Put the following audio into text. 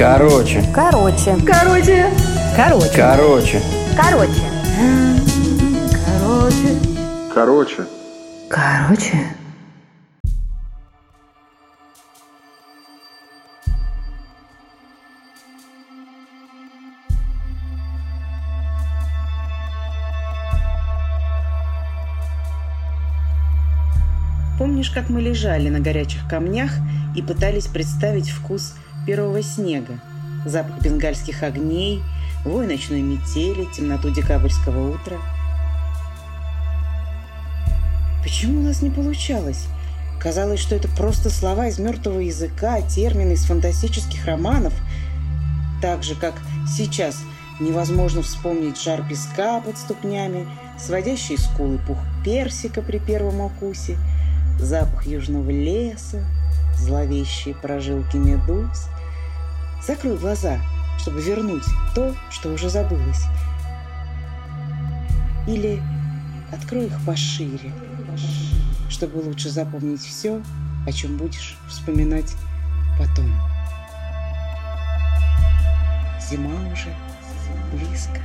Короче. Короче. Короче. Короче. Короче. Короче. Короче. Короче. Короче. Помнишь, как мы лежали на горячих камнях и пытались представить вкус первого снега? Запах бенгальских огней, вой ночной метели, темноту декабрьского утра. Почему у нас не получалось? Казалось, что это просто слова из мертвого языка, термины из фантастических романов. Так же, как сейчас невозможно вспомнить жар песка под ступнями, сводящий скулы пух персика при первом укусе – запах южного леса, зловещие прожилки медуз. Закрой глаза, чтобы вернуть то, что уже забылось. Или открой их пошире, чтобы лучше запомнить все, о чем будешь вспоминать потом. Зима уже близко.